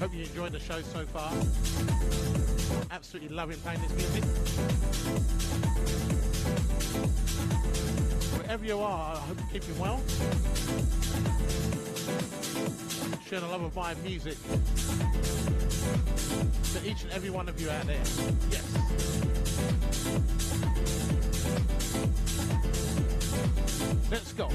Hope you enjoyed the show so far. Absolutely loving playing this music. Wherever you are, I hope you're keeping well. Sharing a love of my music to each and every one of you out there. Yes. Let's go.